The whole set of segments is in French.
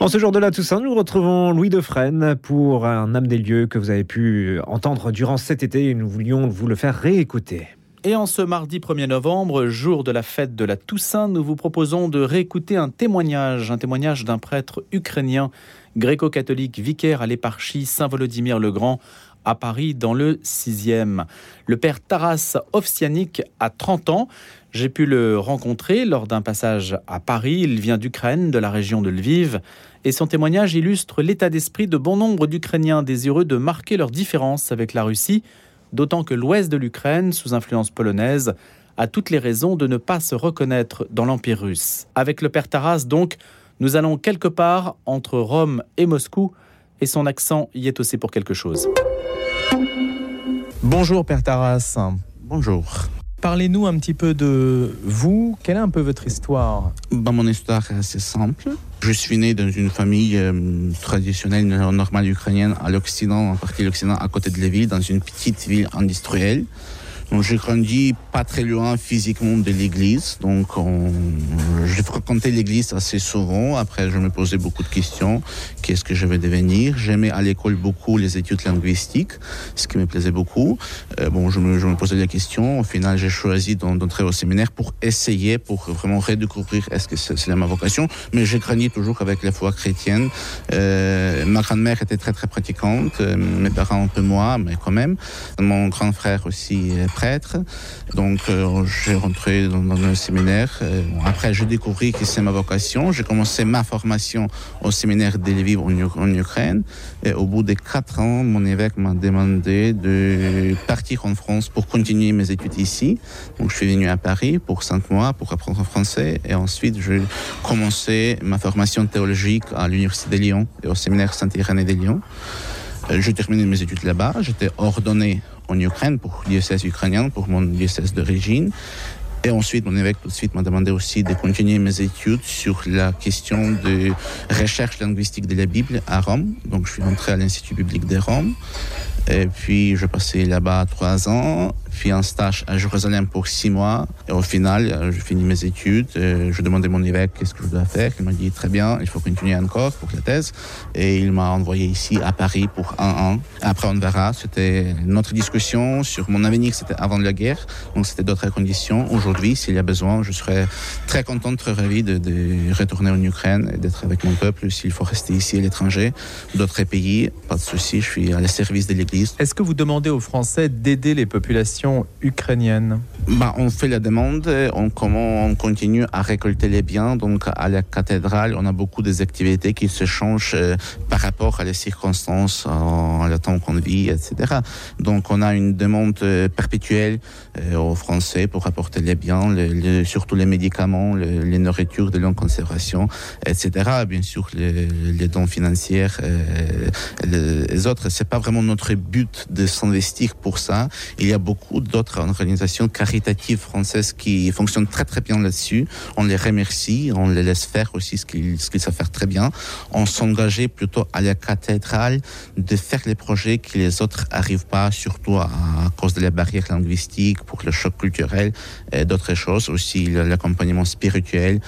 En ce jour de la Toussaint, nous retrouvons Louis Defresne pour un âme des lieux que vous avez pu entendre durant cet été et nous voulions vous le faire réécouter. Et en ce mardi 1er novembre, jour de la fête de la Toussaint, nous vous proposons de réécouter un témoignage, un témoignage d'un prêtre ukrainien gréco-catholique vicaire à l'éparchie Saint-Volodymyr le Grand à Paris dans le 6e. Le père Taras Ovsianik a 30 ans. J'ai pu le rencontrer lors d'un passage à Paris. Il vient d'Ukraine, de la région de Lviv. Et son témoignage illustre l'état d'esprit de bon nombre d'Ukrainiens désireux de marquer leur différence avec la Russie, d'autant que l'ouest de l'Ukraine, sous influence polonaise, a toutes les raisons de ne pas se reconnaître dans l'Empire russe. Avec le père Taras, donc, nous allons quelque part entre Rome et Moscou, et son accent y est aussi pour quelque chose. Bonjour Père Taras. Bonjour. Parlez-nous un petit peu de vous. Quelle est un peu votre histoire bah, Mon histoire est assez simple. Je suis né dans une famille euh, traditionnelle normale ukrainienne à l'Occident, en partie l'Occident, à côté de Lviv, dans une petite ville industrielle. Donc j'ai grandi pas très loin physiquement de l'église, donc on, j'ai fréquenté l'église assez souvent. Après, je me posais beaucoup de questions. Qu'est-ce que je vais devenir? J'aimais à l'école beaucoup les études linguistiques, ce qui me plaisait beaucoup. Euh, bon, je me, je me, posais des questions. Au final, j'ai choisi d'entrer au séminaire pour essayer, pour vraiment redécouvrir est-ce que c'est, ma vocation. Mais j'ai grandi toujours avec la foi chrétienne. Euh, ma grand-mère était très très pratiquante, euh, mes parents un peu moins, mais quand même. Mon grand frère aussi prêtre. Donc, euh, j'ai rentré dans, dans, le séminaire. Euh, après, j'ai découvert que c'est ma vocation. J'ai commencé ma formation au séminaire de Lviv en, en, Ukraine. Et au bout de quatre ans, mon évêque m'a demandé de partir en France pour continuer mes études ici. Donc, je suis venu à Paris pour cinq mois pour apprendre français. Et ensuite, j'ai commencé ma formation théologique à l'Université de Lyon et au séminaire Saint-Irénée de Lyon. Euh, j'ai terminé mes études là-bas. J'étais ordonné en Ukraine pour diocèse ukrainien, pour mon diocèse d'origine. Et ensuite, mon évêque tout de suite m'a demandé aussi de continuer mes études sur la question de recherche linguistique de la Bible à Rome. Donc, je suis entré à l'Institut biblique de Rome. Et puis, je passais là-bas trois ans fait un stage à Jérusalem pour six mois. Et au final, euh, je finis mes études. Je demandais à mon évêque qu'est-ce que je dois faire. Il m'a dit très bien, il faut continuer encore pour la thèse. Et il m'a envoyé ici à Paris pour un an. Après, on verra. C'était notre discussion sur mon avenir. C'était avant la guerre. Donc, c'était d'autres conditions. Aujourd'hui, s'il y a besoin, je serais très content, très ravi de, de retourner en Ukraine et d'être avec mon peuple. S'il faut rester ici à l'étranger, d'autres pays, pas de souci. Je suis à la service de l'Église. Est-ce que vous demandez aux Français d'aider les populations ukrainienne bah, On fait la demande, on, comment on continue à récolter les biens. Donc à la cathédrale, on a beaucoup des activités qui se changent euh, par rapport à les circonstances, à le temps qu'on vit, etc. Donc on a une demande euh, perpétuelle euh, aux Français pour apporter les biens, surtout les médicaments, les, nourritures de longue conservation, etc. Bien sûr, les, dons financiers, les autres. C'est pas vraiment notre but de s'investir pour ça. Il y a beaucoup d'autres organisations caritatives françaises qui fonctionnent très très bien là-dessus. On les remercie, on les laisse faire aussi ce qu'ils qu savent faire très bien. On s'engageait plutôt à la cathédrale de faire les projets que les autres n'arrivent pas, surtout à, cause de la barrière linguistique, pour le choc culturel et d'autres choses. Aussi l'accompagnement spirituel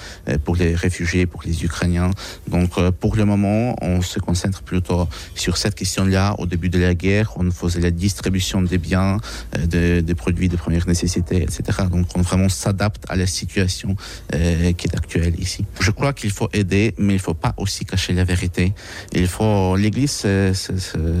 pour les réfugiés, pour les Ukrainiens. Donc pour le moment, on se concentre plutôt sur cette question-là. Au début de la guerre, on faisait la distribution des biens, de, des produits de première nécessité, etc. Donc on vraiment s'adapte à la situation euh, qui est actuelle ici. Je crois qu'il faut aider, mais il ne faut pas aussi cacher la vérité. Il faut l'Église,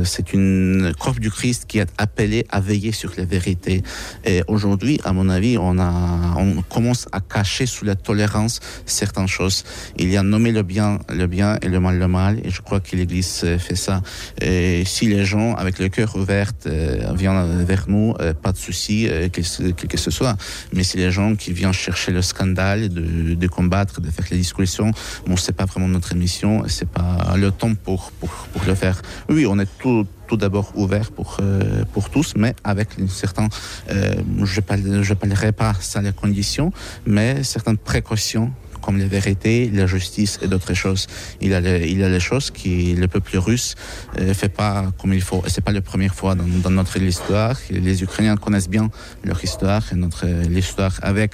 c'est une corps du Christ qui est appelée à veiller sur la vérité. Et aujourd'hui, à mon avis, on a, on commence à cacher sous la tolérance certaines choses. Il y a nommé le bien, le bien et le mal, le mal. Et je crois que l'Église fait ça. Et si les gens, avec le cœur ouvert, euh, viennent vers nous, euh, pas de souci, euh, quel, que ce soit. Mais c'est les gens qui viennent chercher le scandale, de, de combattre, de faire les discussions. Bon, c'est pas vraiment notre émission, c'est pas le temps pour, pour, le faire. Oui, on est tout tout d'abord ouvert pour, euh, pour tous, mais avec une certaine, euh, je ne parlerai pas ça les conditions, mais certaines précautions comme la vérité, la justice et d'autres choses. Il y a les, il a les choses que le peuple russe ne fait pas comme il faut. C'est pas la première fois dans, dans notre histoire. Les Ukrainiens connaissent bien leur histoire et notre l'histoire avec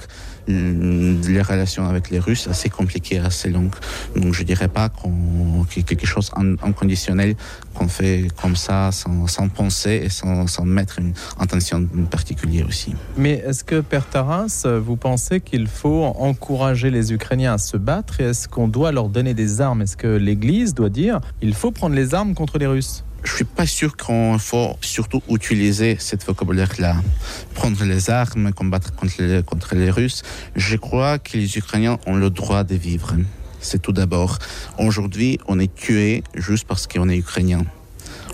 les relations avec les Russes assez compliquées, assez longues. Donc je dirais pas qu'il y a quelque chose en, en conditionnel qu'on fait comme ça, sans, penser et sans, sans mettre une intention particulière aussi. Mais est-ce que, Père Taras, vous pensez qu'il faut encourager les Ukrainiens à se battre et est-ce qu'on doit leur donner des armes? Est-ce que l'Église doit dire il faut prendre les armes contre les Russes? Je suis pas sûr qu'on faut surtout utiliser cette vocabulaire-là. Prendre les armes, combattre contre les, contre les Russes. Je crois que les Ukrainiens ont le droit de vivre. C'est tout d'abord. Aujourd'hui, on est tué juste parce qu'on est Ukrainien.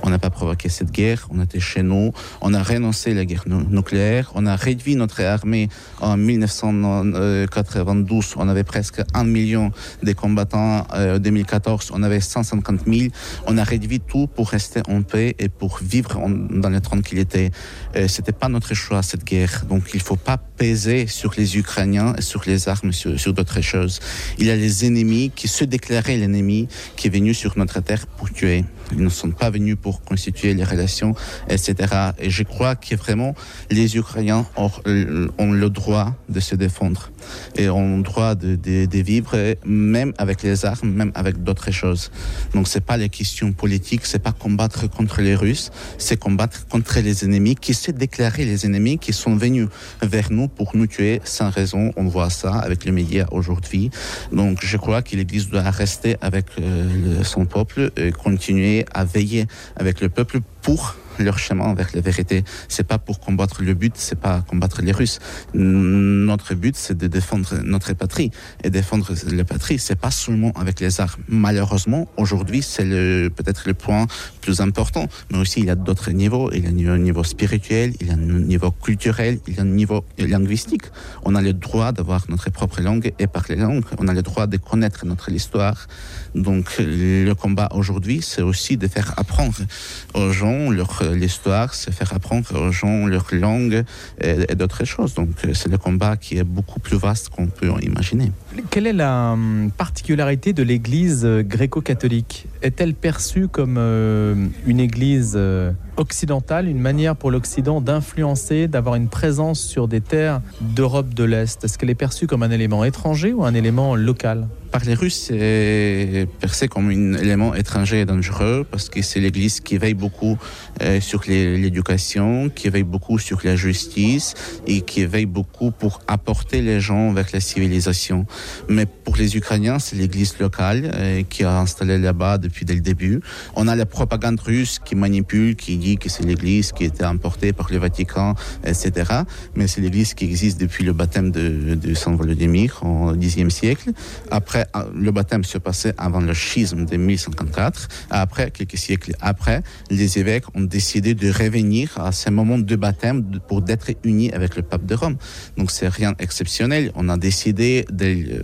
On n'a pas provoqué cette guerre, on était chez nous, on a renoncé à la guerre nucléaire, on a réduit notre armée en 1992, on avait presque un million de combattants, en 2014 on avait 150 000, on a réduit tout pour rester en paix et pour vivre en, dans la tranquillité. Euh, C'était pas notre choix cette guerre, donc il faut pas peser sur les Ukrainiens et sur les armes, sur, sur d'autres choses. Il y a les ennemis qui se déclaraient l'ennemi qui est venu sur notre terre pour tuer. Ils ne sont pas venus pour constituer les relations, etc. Et je crois que vraiment les Ukrainiens ont, ont le droit de se défendre et ont le droit de, vivre, même avec les armes, même avec d'autres choses. Donc c'est pas les questions politiques, c'est pas combattre contre les Russes, c'est combattre contre les ennemis qui se déclaraient les ennemis qui sont venus vers nous pour nous tuer sans raison. On voit ça avec les médias aujourd'hui. Donc je crois que l'Église doit rester avec euh, son peuple et continuer à veiller avec le peuple pour leur chemin vers la vérité. C'est pas pour combattre le but, c'est pas combattre les Russes. Notre but, c'est de défendre notre patrie. Et défendre la patrie, c'est pas seulement avec les armes. Malheureusement, aujourd'hui, c'est peut-être le point plus important. Mais aussi, il y a d'autres niveaux. Il y a un niveau spirituel, il y a un niveau culturel, il y a un niveau linguistique. On a le droit d'avoir notre propre langue et parler langue. On a le droit de connaître notre histoire. Donc, le combat aujourd'hui, c'est aussi de faire apprendre aux gens leur l'histoire, c'est faire apprendre aux gens leur langue et, et d'autres choses. Donc c'est le combat qui est beaucoup plus vaste qu'on peut imaginer. Quelle est la particularité de l'Église gréco-catholique? Est-elle perçue comme euh, une Église euh, occidentale, une manière pour l'Occident d'influencer, d'avoir une présence sur des terres d'Europe de l'Est Est-ce qu'elle est perçue comme un élément étranger ou un élément local? Par les Russes, c'est perçu comme un élément étranger et dangereux parce que c'est l'Église qui veille beaucoup euh, sur l'éducation, qui veille beaucoup sur la justice et qui veille beaucoup pour apporter les gens vers la civilisation. Mais pour les Ukrainiens, c'est l'Église locale euh, qui a installé là-bas depuis dès le début. On a la propagande russe qui manipule, qui que c'est l'Église qui était importée par le Vatican, etc. Mais c'est l'Église qui existe depuis le baptême de, de Saint Volodymyr au Xe siècle. Après le baptême se passait avant le schisme de 1054. Après, quelques siècles après, les évêques ont décidé de revenir à ce moment de baptême pour d'être unis avec le pape de Rome. Donc c'est rien exceptionnel. On a décidé, euh,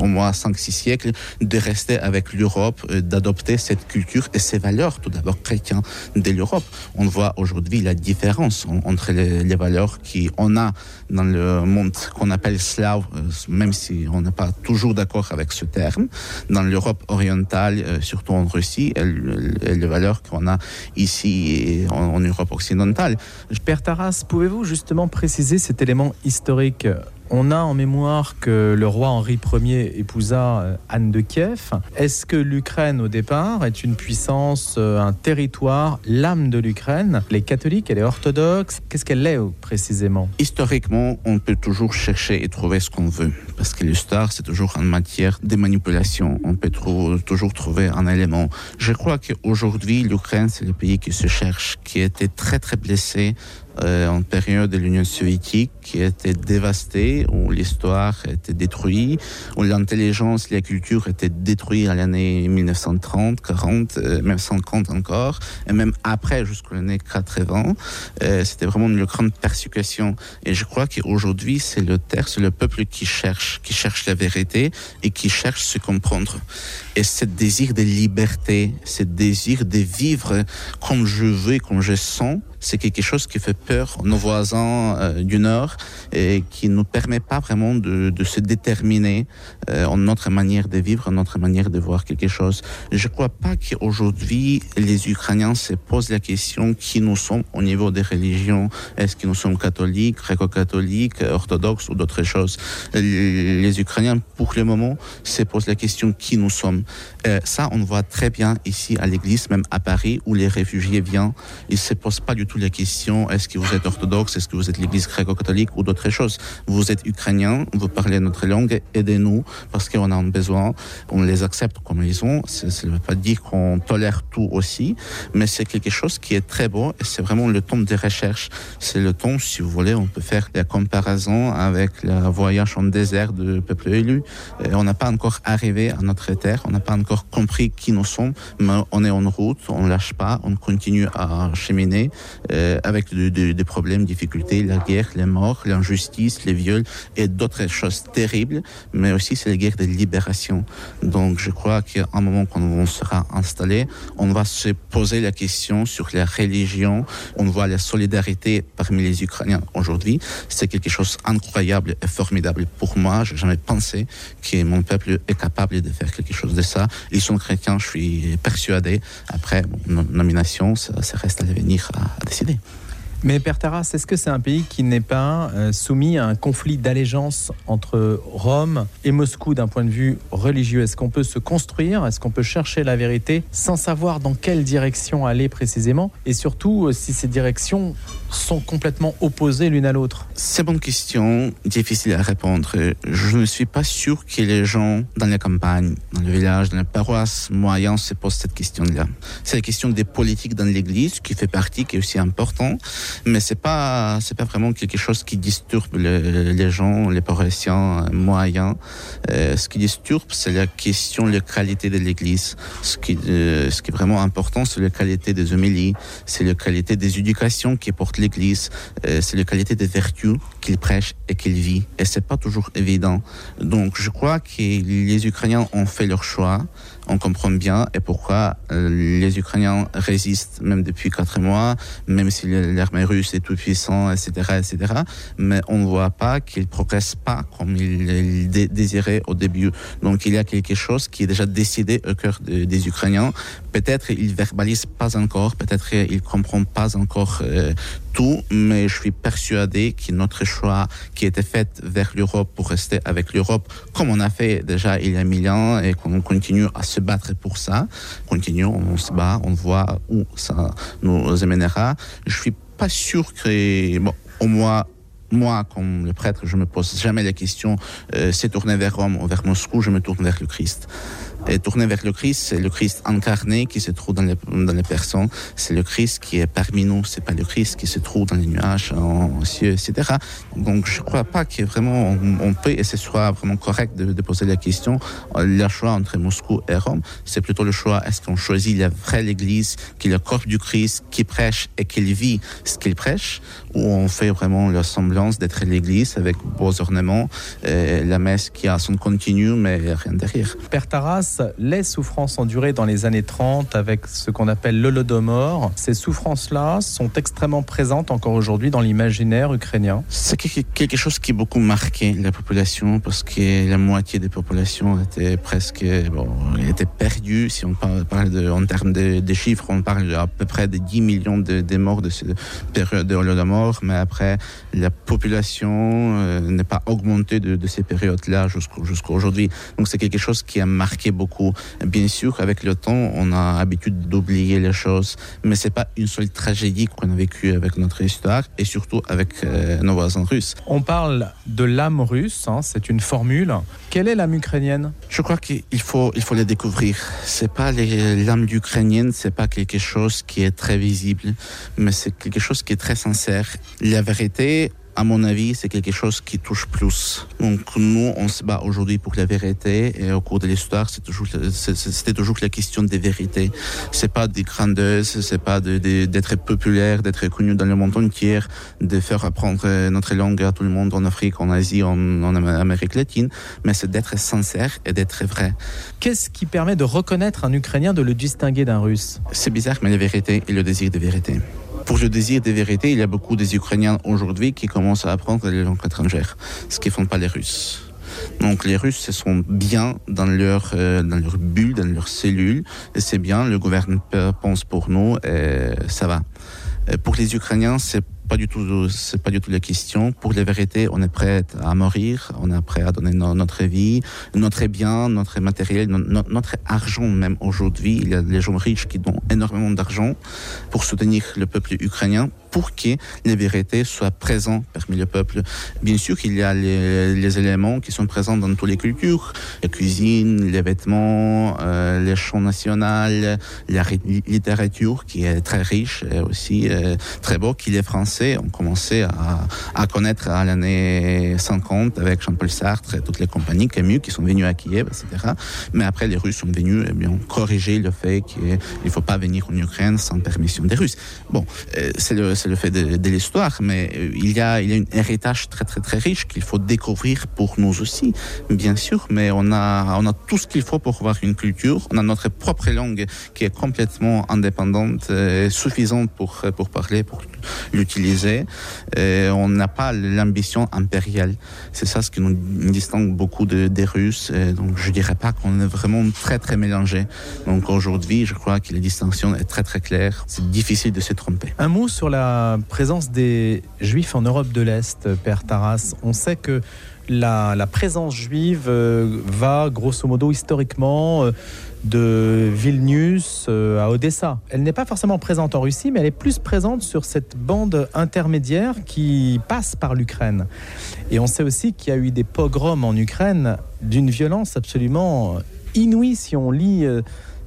au moins 5-6 siècles, de rester avec l'Europe, euh, d'adopter cette culture et ces valeurs, tout d'abord chrétiennes de l'Europe. On voit aujourd'hui la différence entre les, les valeurs qu'on a dans le monde qu'on appelle slave, euh, même si on n'est pas toujours d'accord avec ce terme, dans l'Europe orientale, euh, surtout en Russie, et, les valeurs qu'on a ici en, en, Europe occidentale. Père Taras, pouvez-vous justement préciser cet élément historique on a en mémoire que le roi Henri Ier épousa Anne de Kiev. Est-ce que l'Ukraine, au départ, est une puissance, un territoire, l'âme de l'Ukraine? Les catholiques, elle est orthodoxe. Qu'est-ce qu'elle est précisément? Historiquement, on peut toujours chercher et trouver ce qu'on veut. Parce que l'histoire, c'est toujours en matière de manipulation. On peut toujours trouver un élément. Je crois qu'aujourd'hui, l'Ukraine, c'est le pays qui se cherche, qui était très, très blessé euh, en période de l'Union soviétique qui était dévastée, où l'histoire était détruite, où l'intelligence, la culture étaient détruites à l'année 1930, 40, euh, même 50 encore, et même après, jusqu'à l'année 80. Euh, C'était vraiment une grande persécution. Et je crois qu'aujourd'hui, c'est le terre, c'est le peuple qui cherche, qui cherche la vérité et qui cherche se comprendre. Et ce désir de liberté, ce désir de vivre comme je veux, comme je sens, c'est quelque chose qui fait peur à nos voisins euh, du Nord et qui ne nous permet pas vraiment de, de se déterminer euh, en notre manière de vivre, en notre manière de voir quelque chose. Je ne crois pas qu'aujourd'hui, les Ukrainiens se posent la question qui nous sommes au niveau des religions. Est-ce que nous sommes catholiques, gréco-catholiques, orthodoxes ou d'autres choses? Les Ukrainiens, pour le moment, se posent la question qui nous sommes. Euh, ça, on voit très bien ici à l'église, même à Paris, où les réfugiés viennent. Ils ne se posent pas du tout la question est-ce que vous êtes orthodoxe, est-ce que vous êtes l'église gréco-catholique ou d'autres choses. Vous êtes ukrainien, vous parlez notre langue, aidez-nous parce qu'on a besoin. On les accepte comme ils sont. Ça ne veut pas dire qu'on tolère tout aussi, mais c'est quelque chose qui est très beau et c'est vraiment le temps de recherche. C'est le temps, si vous voulez, on peut faire la comparaison avec le voyage en désert de peuple élu. on n'a pas encore arrivé à notre terre, n'a pas encore compris qui nous sommes, mais on est en route, on lâche pas, on continue à cheminer euh, avec des problèmes, difficultés, la guerre, les morts, l'injustice, les viols et d'autres choses terribles, mais aussi c'est la guerre de libération. Donc je crois qu'à un moment quand on sera installé, on va se poser la question sur la religion, on voit la solidarité parmi les Ukrainiens aujourd'hui, c'est quelque chose d'incroyable et formidable pour moi. Je n'ai jamais pensé que mon peuple est capable de faire quelque chose de ça. Ils sont chrétiens, je suis persuadé. Après, nomination, ça, reste à l'avenir à, décider. Mais Père Taras, est-ce que c'est un pays qui n'est pas euh, soumis à un conflit d'allégeance entre Rome et Moscou d'un point de vue religieux? Est-ce qu'on peut se construire? Est-ce qu'on peut chercher la vérité sans savoir dans quelle direction aller précisément? Et surtout, euh, si ces directions sont complètement opposées l'une à l'autre. C'est une question difficile à répondre. Je ne suis pas sûr que les gens dans les campagnes, dans le village, dans les paroisses moyennes se posent cette question-là. C'est la question des politiques dans l'Église qui fait partie, qui est aussi important, mais c'est pas c'est pas vraiment quelque chose qui disturbe les gens, les paroissiens moyens. Euh, ce qui disturbe, c'est la question de la qualité de l'Église. Ce qui euh, ce qui est vraiment important, c'est la qualité des homélies, c'est la qualité des éducations qui portent l'Église, euh, c'est la qualité des vertus qu'il prêche et qu'il vit. Et c'est pas toujours évident. Donc, je crois que les Ukrainiens ont fait leur choix on comprend bien et pourquoi euh, les Ukrainiens résistent même depuis quatre mois, même si l'armée russe est tout puissant, etc., etc. Mais on ne voit pas qu'ils progressent pas comme ils désiraient au début. Donc il y a quelque chose qui est déjà décidé au cœur des Ukrainiens. Peut-être ils verbalisent pas encore, peut-être ils comprennent pas encore euh, tout, mais je suis persuadé que notre choix qui était fait vers l'Europe pour rester avec l'Europe, comme on a fait déjà il y a mille ans et qu'on continue à se battre pour ça, continuons, on se bat, on voit où ça nous amènera. Je suis pas sûr que, bon, au moins, moi, comme le prêtre, je me pose jamais la question, euh, c'est tourner vers Rome ou vers Moscou, je me tourne vers le Christ et tourner vers le Christ, c'est le Christ incarné qui se trouve dans les, dans les personnes, c'est le Christ qui est parmi nous, c'est pas le Christ qui se trouve dans les nuages, en cieux, etc. Donc je crois pas que vraiment on, peut, et ce soit vraiment correct de, de, poser la question, le choix entre Moscou et Rome, c'est plutôt le choix, est-ce qu'on choisit la vraie Église, qui est le corps du Christ, qui prêche et qui vit ce qu'il prêche, ou on fait vraiment la semblance d'être l'Église avec beaux ornements, et la messe qui a son continu, mais rien derrière. Père Taras, les souffrances endurées dans les années 30 avec ce qu'on appelle l'Holodomor. Ces souffrances-là sont extrêmement présentes encore aujourd'hui dans l'imaginaire ukrainien. C'est quelque chose qui a beaucoup marqué la population parce que la moitié des populations était presque bon, était perdue. Si on parle, en termes de, chiffres, on parle à peu près de 10 millions de, morts de cette période de Holodomor, mais après, la population euh, n'est pas augmentée de, ces périodes-là jusqu'à aujourd'hui. Donc c'est quelque chose qui a marqué beaucoup beaucoup. Bien sûr, avec le temps, on a l'habitude d'oublier les choses, mais c'est pas une seule tragédie qu'on a vécue avec notre histoire et surtout avec euh, nos voisins russes. On parle de l'âme russe, hein, c'est une formule. Quelle est l'âme ukrainienne? Je crois qu'il faut, il faut la découvrir. C'est pas l'âme ukrainienne, c'est pas quelque chose qui est très visible, mais c'est quelque chose qui est très sincère. La vérité, à mon avis, c'est quelque chose qui touche plus. Donc nous, on se bat aujourd'hui pour la vérité et au cours de l'histoire, c'est toujours, c'était toujours la question des vérités. C'est pas des grandeuses, c'est pas d'être populaire, d'être connu dans le monde entier, de faire apprendre notre langue à tout le monde en Afrique, en Asie, en, en Amérique latine, mais c'est d'être sincère et d'être vrai. Qu'est-ce qui permet de reconnaître un Ukrainien, de le distinguer d'un Russe? C'est bizarre, mais la vérité et le désir de vérité. Pour le désir de vérité, il y a beaucoup des Ukrainiens aujourd'hui qui commencent à apprendre les langues étrangères, ce qu'ils font pas les Russes. Donc les Russes se sont bien dans leur, euh, dans leur bulle, dans leur cellule, et c'est bien, le gouvernement pense pour nous, et ça va. Pour les Ukrainiens, c'est pas du tout, c'est pas du tout la question. Pour la vérité, on est prêt à mourir, on est prêt à donner notre vie, notre bien, notre matériel, notre argent même aujourd'hui. Il y a des gens riches qui donnent énormément d'argent pour soutenir le peuple ukrainien pour que les vérités soient présentes parmi le peuple. Bien sûr qu'il y a les, éléments qui sont présents dans toutes les cultures, la cuisine, les vêtements, euh, les chants nationaux, la littérature qui est très riche et aussi euh, très beau, qui les Français ont commencé à, connaître à l'année 50 avec Jean-Paul Sartre et toutes les compagnies, Camus, qui sont venus à Kiev, etc. Mais après, les Russes sont venus eh bien, corriger le fait qu'il ne faut pas venir en Ukraine sans permission des Russes. Bon, euh, c'est le c'est le fait de, l'histoire, mais euh, il y, a, il y a un héritage très très très riche qu'il faut découvrir pour nous aussi, bien sûr, mais on a, on a tout ce qu'il faut pour avoir une culture, on a notre propre langue qui est complètement indépendante, et suffisante pour, pour parler, pour l'utiliser, on n'a pas l'ambition impériale. C'est ça ce qui nous distingue beaucoup des Russes, donc je dirais pas qu'on est vraiment très très mélangé. Donc aujourd'hui, je crois que la distinction est très très claire, c'est difficile de se tromper. Un mot sur la présence des Juifs en Europe de l'Est, Père Taras. On sait que la, présence juive euh, va grosso modo historiquement euh, de Vilnius euh, à Odessa. Elle n'est pas forcément présente en Russie, mais elle est plus présente sur cette bande intermédiaire qui passe par l'Ukraine. Et on sait aussi qu'il y a eu des pogroms en Ukraine d'une violence absolument inouïe si on lit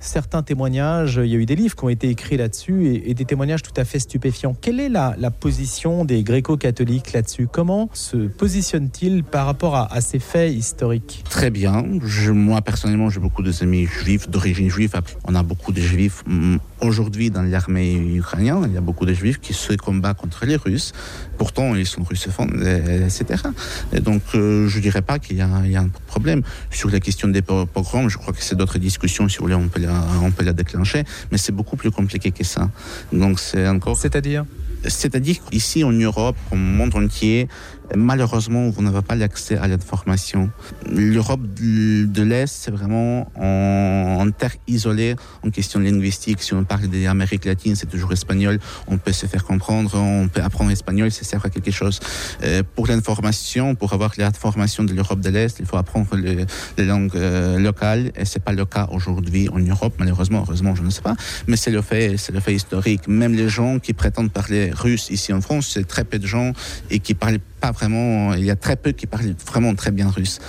certains témoignages, il y a eu des livres qui ont été écrits là-dessus et, des témoignages tout à fait stupéfiants. Quelle est la, position des gréco-catholiques là-dessus? Comment se positionnent-ils par rapport à, ces faits historiques? Très bien. moi, personnellement, j'ai beaucoup d'amis juifs, d'origine juive. On a beaucoup de juifs mm, aujourd'hui dans l'armée ukrainienne. Il y a beaucoup de juifs qui se combattent contre les Russes. Pourtant, ils sont russophones, etc. Et donc, euh, je ne dirais pas qu'il y, a un problème. Sur la question des pogroms, je crois que c'est d'autres discussions, si vous voulez, on peut on peut la déclencher, mais c'est beaucoup plus compliqué que ça. Donc c'est encore. C'est-à-dire? C'est-à-dire qu'ici en Europe, au monde entier, malheureusement, vous n'avez pas l'accès à l'information. L'Europe de l'Est, c'est vraiment en, terre isolée en question linguistique. Si on parle de l'Amérique latine, c'est toujours espagnol. On peut se faire comprendre, on peut apprendre espagnol, ça sert à quelque chose. Euh, pour l'information, pour avoir l'information de l'Europe de l'Est, il faut apprendre les langues euh, locales. Et c'est pas le cas aujourd'hui en Europe, malheureusement. Heureusement, je ne sais pas. Mais c'est le fait, c'est le fait historique. Même les gens qui prétendent parler russe ici en France, c'est très peu de gens et qui parlent vraiment, il y a très peu qui parlent vraiment très bien russe.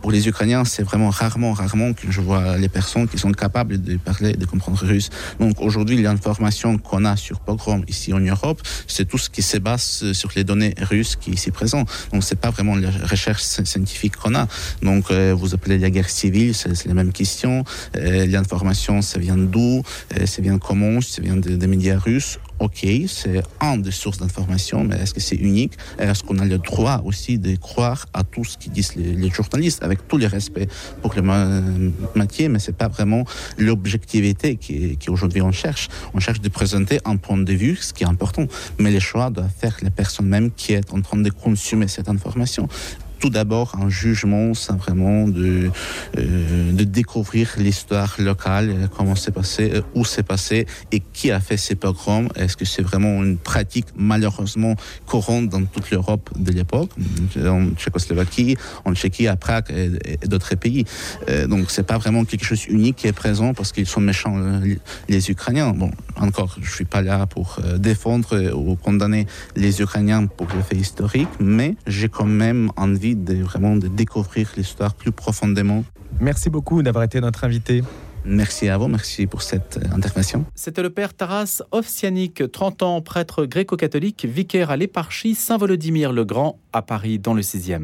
pour les Ukrainiens, c'est vraiment rarement, rarement que je vois les personnes qui sont capables de parler, de comprendre russe. Donc aujourd'hui, l'information qu'on a sur Pogrom ici en Europe, c'est tout ce qui se base sur les données russes qui ici présentes. Donc c'est pas vraiment la recherche scientifique qu'on a. Donc euh, vous appelez la guerre civile, c'est la même question. Euh, l'information, ça vient d'où? Euh, Ça vient comment? Ça vient des médias russes? Ok, c'est un des sources d'information, mais est-ce que c'est unique? Est-ce qu'on a le droit aussi de croire à tout ce qu'ils disent les, journalistes, avec tous les respects pour le métier, mais c'est pas vraiment l'objectivité qui, qui aujourd'hui on cherche. On cherche de présenter un point de vue, ce qui est important, mais les choix doivent faire la personne même qui est en train de consommer cette information tout d'abord un jugement simplement de, euh, de découvrir l'histoire locale, euh, comment c'est passé, euh, où c'est passé et qui a fait ces pogroms. Est-ce que c'est vraiment une pratique malheureusement courante dans toute l'Europe de l'époque, en Tchécoslovaquie, en Tchéquie, à Prague et, d'autres pays? donc c'est pas vraiment quelque chose unique qui est présent parce qu'ils sont méchants les Ukrainiens. Bon, encore, je suis pas là pour défendre ou condamner les Ukrainiens pour le fait historique, mais j'ai quand même envie de vraiment de découvrir l'histoire plus profondément. Merci beaucoup d'avoir été notre invité. Merci à vous, merci pour cette euh, intervention. C'était le père Taras Ovsianik, 30 ans, prêtre gréco-catholique, vicaire à l'éparchie Saint-Volodymyr le Grand à Paris dans le 6e.